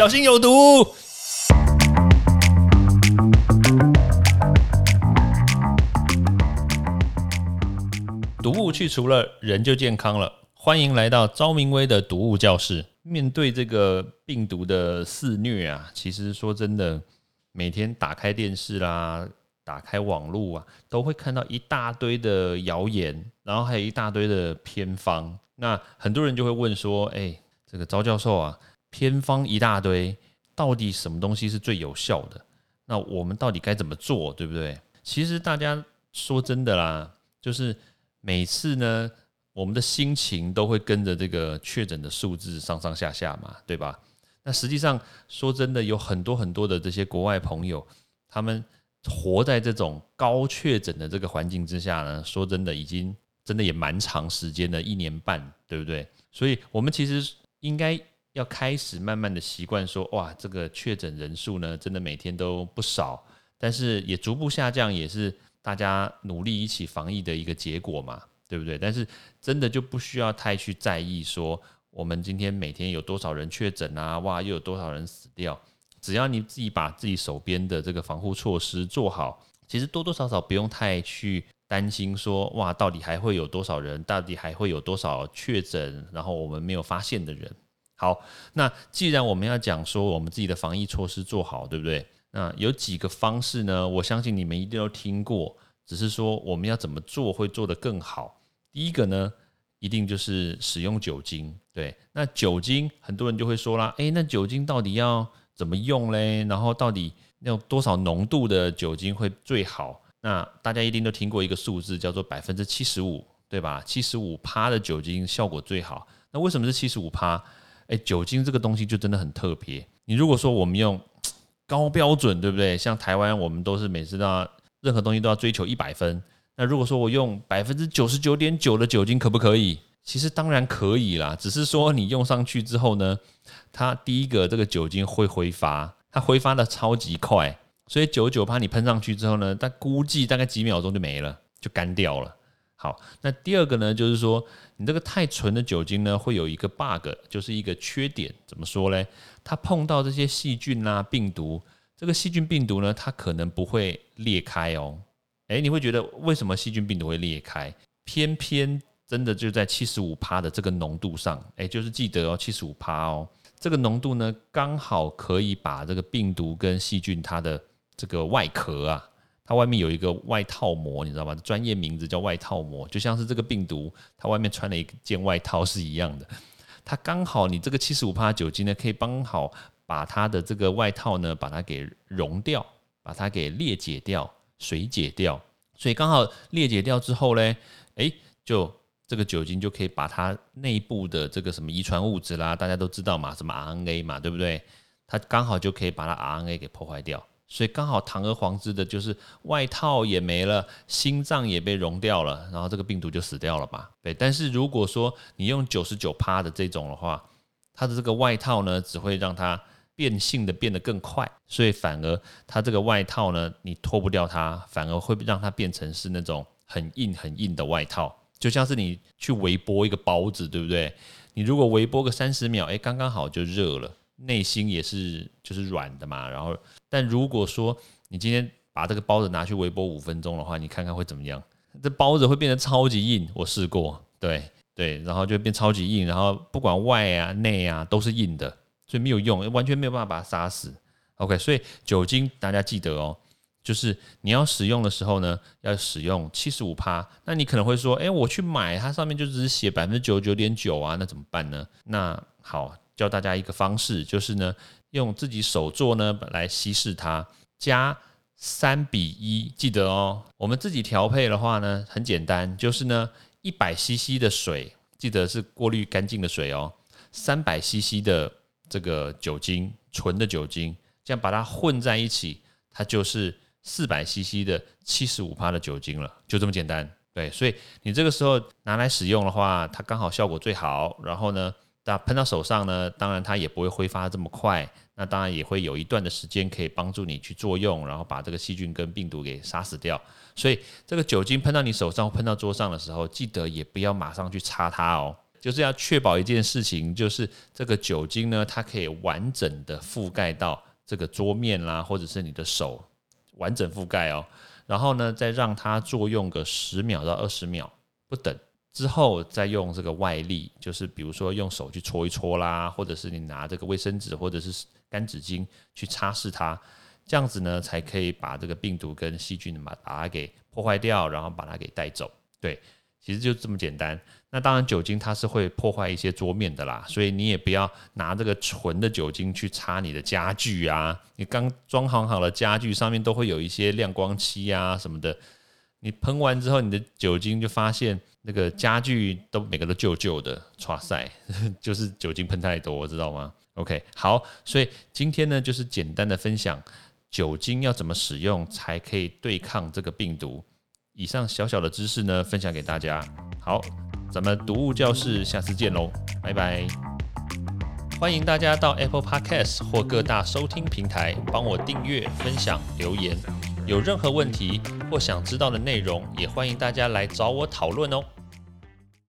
小心有毒。毒物去除了，人就健康了。欢迎来到昭明威的毒物教室。面对这个病毒的肆虐啊，其实说真的，每天打开电视啦，打开网络啊，都会看到一大堆的谣言，然后还有一大堆的偏方。那很多人就会问说：“哎，这个昭教授啊，偏方一大堆，到底什么东西是最有效的？那我们到底该怎么做，对不对？”其实大家说真的啦，就是每次呢，我们的心情都会跟着这个确诊的数字上上下下嘛，对吧？那实际上说真的，有很多很多的这些国外朋友，他们活在这种高确诊的这个环境之下呢，说真的已经。真的也蛮长时间的，一年半，对不对？所以，我们其实应该要开始慢慢的习惯说，哇，这个确诊人数呢，真的每天都不少，但是也逐步下降，也是大家努力一起防疫的一个结果嘛，对不对？但是，真的就不需要太去在意说，我们今天每天有多少人确诊啊，哇，又有多少人死掉？只要你自己把自己手边的这个防护措施做好，其实多多少少不用太去。担心说哇，到底还会有多少人？到底还会有多少确诊？然后我们没有发现的人。好，那既然我们要讲说我们自己的防疫措施做好，对不对？那有几个方式呢？我相信你们一定都听过，只是说我们要怎么做会做得更好。第一个呢，一定就是使用酒精。对，那酒精很多人就会说啦，诶，那酒精到底要怎么用嘞？然后到底要多少浓度的酒精会最好？那大家一定都听过一个数字，叫做百分之七十五，对吧？七十五趴的酒精效果最好。那为什么是七十五趴？哎，酒精这个东西就真的很特别。你如果说我们用高标准，对不对？像台湾，我们都是每次都要任何东西都要追求一百分。那如果说我用百分之九十九点九的酒精，可不可以？其实当然可以啦，只是说你用上去之后呢，它第一个这个酒精会挥发，它挥发的超级快。所以九九趴你喷上去之后呢，它估计大概几秒钟就没了，就干掉了。好，那第二个呢，就是说你这个太纯的酒精呢，会有一个 bug，就是一个缺点。怎么说嘞？它碰到这些细菌啊、病毒，这个细菌病毒呢，它可能不会裂开哦。诶，你会觉得为什么细菌病毒会裂开？偏偏真的就在七十五趴的这个浓度上，诶，就是记得哦，七十五趴哦，这个浓度呢，刚好可以把这个病毒跟细菌它的这个外壳啊，它外面有一个外套膜，你知道吗？专业名字叫外套膜，就像是这个病毒，它外面穿了一件外套是一样的。它刚好你这个七十五帕酒精呢，可以刚好把它的这个外套呢，把它给溶掉，把它给裂解掉、水解掉。所以刚好裂解掉之后呢，诶，就这个酒精就可以把它内部的这个什么遗传物质啦，大家都知道嘛，什么 RNA 嘛，对不对？它刚好就可以把它 RNA 给破坏掉。所以刚好堂而皇之的，就是外套也没了，心脏也被融掉了，然后这个病毒就死掉了吧？对。但是如果说你用九十九趴的这种的话，它的这个外套呢，只会让它变性的变得更快，所以反而它这个外套呢，你脱不掉它，反而会让它变成是那种很硬很硬的外套，就像是你去微波一个包子，对不对？你如果微波个三十秒，哎，刚刚好就热了。内心也是就是软的嘛，然后但如果说你今天把这个包子拿去微波五分钟的话，你看看会怎么样？这包子会变得超级硬，我试过，对对，然后就变超级硬，然后不管外啊内啊都是硬的，所以没有用，完全没有办法把它杀死。OK，所以酒精大家记得哦，就是你要使用的时候呢，要使用七十五帕。那你可能会说，哎，我去买它上面就只是写百分之九十九点九啊，那怎么办呢？那好。教大家一个方式，就是呢，用自己手做呢来稀释它，加三比一，记得哦。我们自己调配的话呢，很简单，就是呢，一百 CC 的水，记得是过滤干净的水哦，三百 CC 的这个酒精，纯的酒精，这样把它混在一起，它就是四百 CC 的七十五帕的酒精了，就这么简单。对，所以你这个时候拿来使用的话，它刚好效果最好。然后呢？那喷到手上呢，当然它也不会挥发这么快，那当然也会有一段的时间可以帮助你去作用，然后把这个细菌跟病毒给杀死掉。所以这个酒精喷到你手上、喷到桌上的时候，记得也不要马上去擦它哦。就是要确保一件事情，就是这个酒精呢，它可以完整的覆盖到这个桌面啦，或者是你的手完整覆盖哦。然后呢，再让它作用个十秒到二十秒不等，之后再用这个外力，就是比如说用手去搓一搓啦，或者是你拿这个卫生纸或者是干纸巾去擦拭它，这样子呢，才可以把这个病毒跟细菌把把它给破坏掉，然后把它给带走。对。其实就这么简单。那当然，酒精它是会破坏一些桌面的啦，所以你也不要拿这个纯的酒精去擦你的家具啊。你刚装潢好了家具上面都会有一些亮光漆啊什么的，你喷完之后，你的酒精就发现那个家具都每个都旧旧的，唰塞，就是酒精喷太多，知道吗？OK，好，所以今天呢，就是简单的分享酒精要怎么使用才可以对抗这个病毒。以上小小的知识呢，分享给大家。好，咱们读物教室下次见喽，拜拜！欢迎大家到 Apple Podcast 或各大收听平台帮我订阅、分享、留言。有任何问题或想知道的内容，也欢迎大家来找我讨论哦。